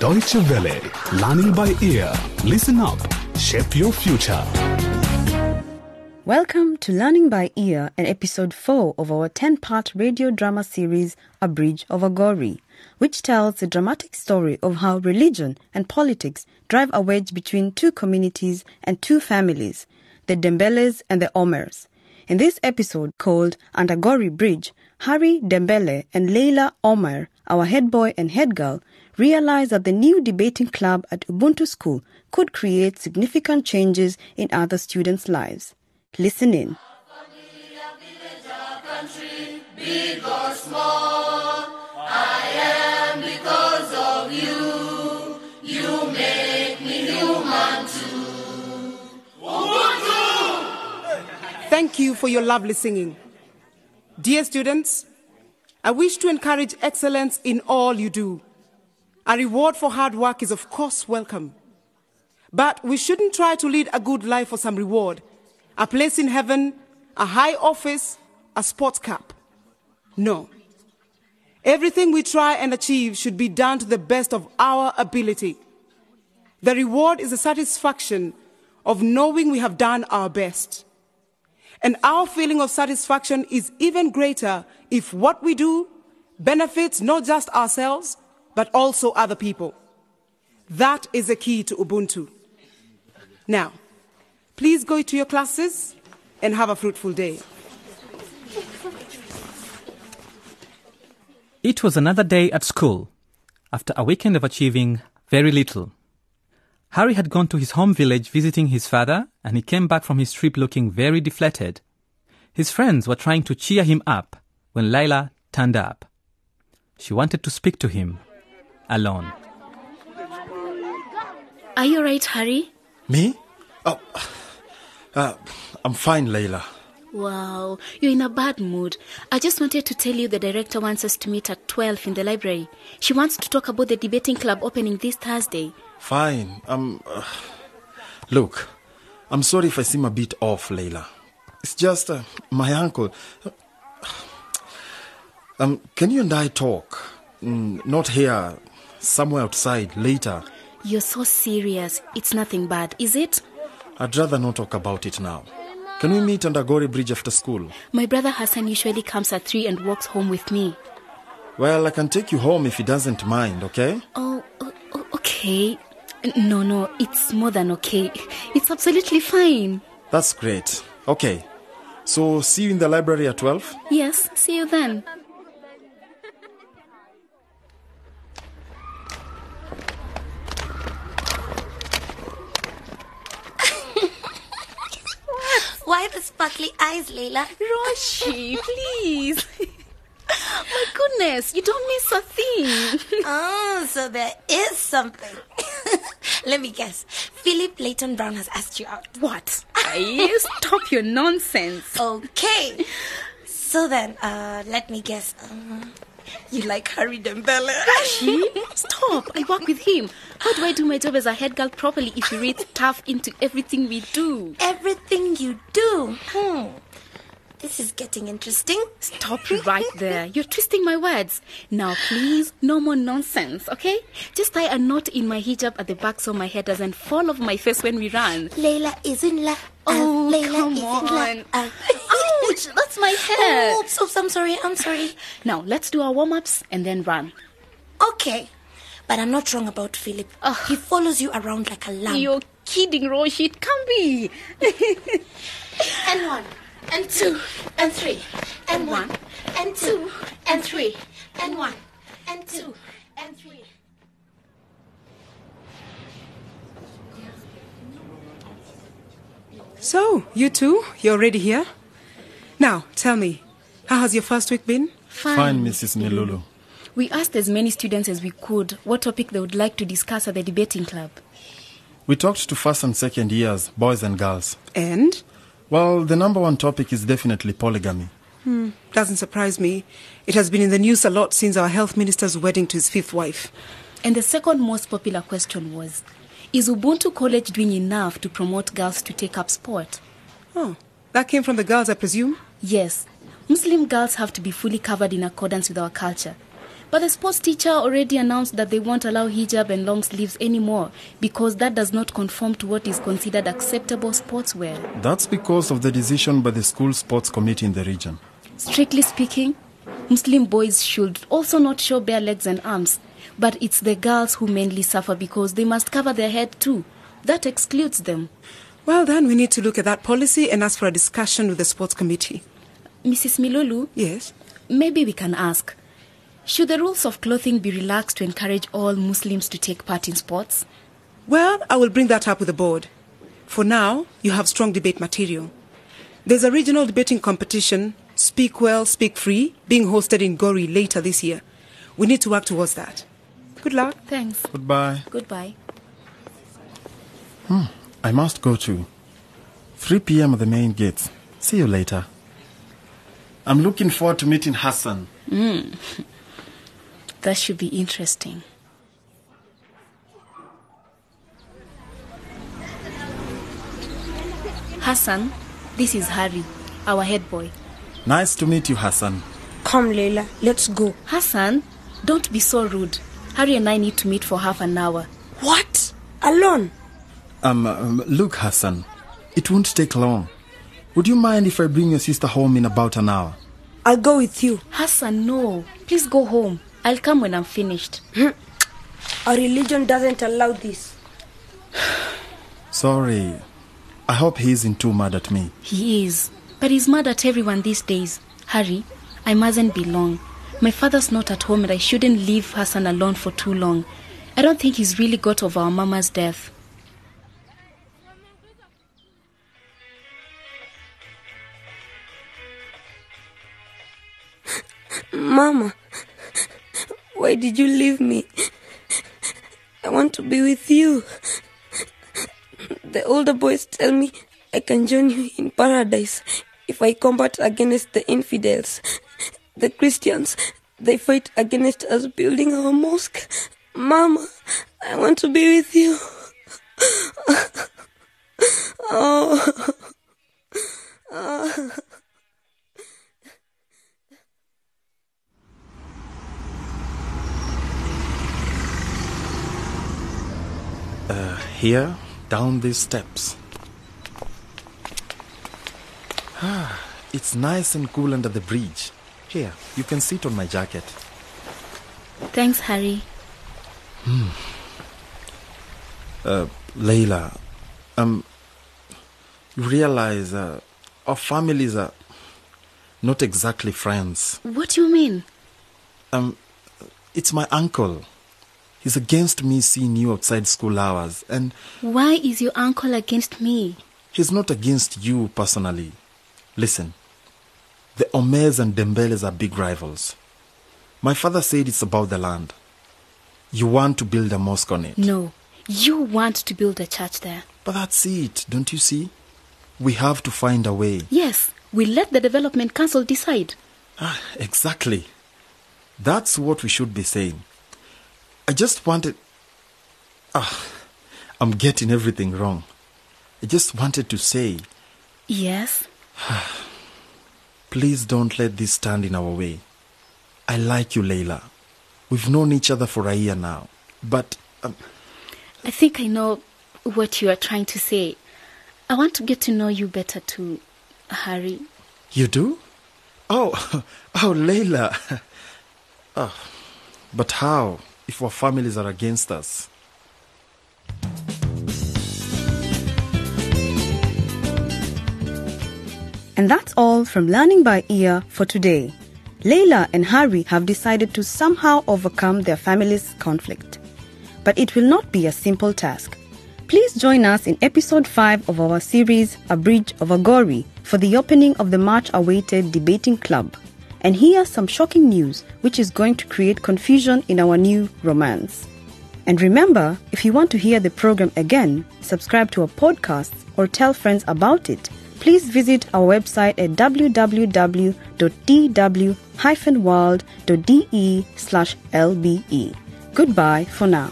Deutsche Welle, learning by ear. Listen up, shape your future. Welcome to Learning by Ear and episode 4 of our 10 part radio drama series, A Bridge Over Gori, which tells the dramatic story of how religion and politics drive a wedge between two communities and two families, the Dembeles and the Omers. In this episode called Under Gori Bridge, Harry Dembele and Leila Omer, our head boy and head girl, realize that the new debating club at Ubuntu School could create significant changes in other students' lives. Listen in. Thank you for your lovely singing. Dear students, I wish to encourage excellence in all you do. A reward for hard work is, of course, welcome. But we shouldn't try to lead a good life for some reward, a place in heaven, a high office, a sports cap. No. Everything we try and achieve should be done to the best of our ability. The reward is the satisfaction of knowing we have done our best. And our feeling of satisfaction is even greater if what we do benefits not just ourselves, but also other people. That is the key to Ubuntu. Now, please go to your classes and have a fruitful day. It was another day at school, after a weekend of achieving very little. Harry had gone to his home village visiting his father, and he came back from his trip looking very deflated. His friends were trying to cheer him up when Lila turned up. She wanted to speak to him, alone. Are you right, Harry? Me? Oh, uh, I'm fine, Layla. Wow, you're in a bad mood. I just wanted to tell you the director wants us to meet at 12 in the library. She wants to talk about the debating club opening this Thursday. Fine. Um, uh, look, I'm sorry if I seem a bit off, Layla. It's just uh, my uncle. Um, can you and I talk? Mm, not here, somewhere outside later. You're so serious. It's nothing bad, is it? I'd rather not talk about it now. Can we meet under Gori Bridge after school? My brother Hassan usually comes at 3 and walks home with me. Well, I can take you home if he doesn't mind, okay? Oh, o- o- okay. No, no, it's more than okay. It's absolutely fine. That's great. Okay. So, see you in the library at 12? Yes, see you then. The sparkly eyes, Leila? Roshi, please. My goodness, you don't miss a thing. Oh, so there is something. Let me guess. Philip Layton Brown has asked you out. What? Ay, stop your nonsense. Okay. So then, uh, let me guess. Uh, you like Harry Dembele? Roshi, stop. I work with him. How do I do my job as a head girl properly if he reads tough into everything we do? Everything you do. Hmm. This is getting interesting. Stop right there. You're twisting my words. Now, please, no more nonsense, okay? Just tie a knot in my hijab at the back so my hair doesn't fall off my face when we run. Layla is in love. Oh, Leila come on. love. Uh, Ouch, that's my hair. Oops, oops, I'm sorry, I'm sorry. Now, let's do our warm ups and then run. Okay. But I'm not wrong about Philip. He follows you around like a lamb. You're kidding, Roshi. It can't be. And one, and two, and three, and one, and two, and three, and one, and two, and three. So, you two, you're already here? Now, tell me, how has your first week been? Fine, Mrs. Milulu. We asked as many students as we could what topic they would like to discuss at the debating club. We talked to first and second years, boys and girls. And? Well, the number one topic is definitely polygamy. Hmm, doesn't surprise me. It has been in the news a lot since our health minister's wedding to his fifth wife. And the second most popular question was Is Ubuntu College doing enough to promote girls to take up sport? Oh, that came from the girls, I presume? Yes, Muslim girls have to be fully covered in accordance with our culture. But the sports teacher already announced that they won't allow hijab and long sleeves anymore because that does not conform to what is considered acceptable sportswear. That's because of the decision by the school sports committee in the region. Strictly speaking, Muslim boys should also not show bare legs and arms, but it's the girls who mainly suffer because they must cover their head too. That excludes them. Well, then we need to look at that policy and ask for a discussion with the sports committee. Mrs. Milulu, Yes? maybe we can ask Should the rules of clothing be relaxed to encourage all Muslims to take part in sports? Well, I will bring that up with the board. For now, you have strong debate material. There's a regional debating competition, Speak Well, Speak Free, being hosted in Gori later this year. We need to work towards that. Good luck. Thanks. Goodbye. Goodbye. Hmm, I must go to 3 p.m. at the main gates. See you later. I'm looking forward to meeting Hassan. That should be interesting. Hassan, this is Harry, our head boy. Nice to meet you, Hassan. Come, Leila, let's go. Hassan, don't be so rude. Harry and I need to meet for half an hour. What? Alone? Um, um, look, Hassan, it won't take long. Would you mind if I bring your sister home in about an hour? I'll go with you. Hassan, no. Please go home. I'll come when I'm finished. Hmm. Our religion doesn't allow this. Sorry. I hope he isn't too mad at me. He is. But he's mad at everyone these days. Harry, I mustn't be long. My father's not at home and I shouldn't leave Hassan alone for too long. I don't think he's really got over our mama's death. Mama, why did you leave me? I want to be with you. The older boys tell me I can join you in paradise if I combat against the infidels. The Christians, they fight against us building our mosque. Mama, I want to be with you. Oh. oh. Here, down these steps. Ah, it's nice and cool under the bridge. Here, you can sit on my jacket. Thanks, Harry. Hmm. Uh, Layla, um, you realize uh, our families are not exactly friends. What do you mean? Um, it's my uncle. He's against me seeing you outside school hours, and Why is your uncle against me? he's not against you personally. Listen, the Omers and Dembeles are big rivals. My father said it's about the land. You want to build a mosque on it. No. You want to build a church there. But that's it, don't you see? We have to find a way. Yes, we let the development council decide. Ah, exactly. That's what we should be saying. I just wanted. Ah, I'm getting everything wrong. I just wanted to say, Yes? please don't let this stand in our way. I like you, Layla. We've known each other for a year now. But um, I think I know what you are trying to say. I want to get to know you better too, Harry. you do? Oh, oh, Layla. oh, but how if our families are against us? And that's all from Learning by Ear for today. Layla and Harry have decided to somehow overcome their family's conflict. But it will not be a simple task. Please join us in episode 5 of our series A Bridge Over Gori for the opening of the much awaited debating club and hear some shocking news which is going to create confusion in our new romance. And remember, if you want to hear the program again, subscribe to our podcast, or tell friends about it. Please visit our website at www.dw-world.de slash lbe. Goodbye for now.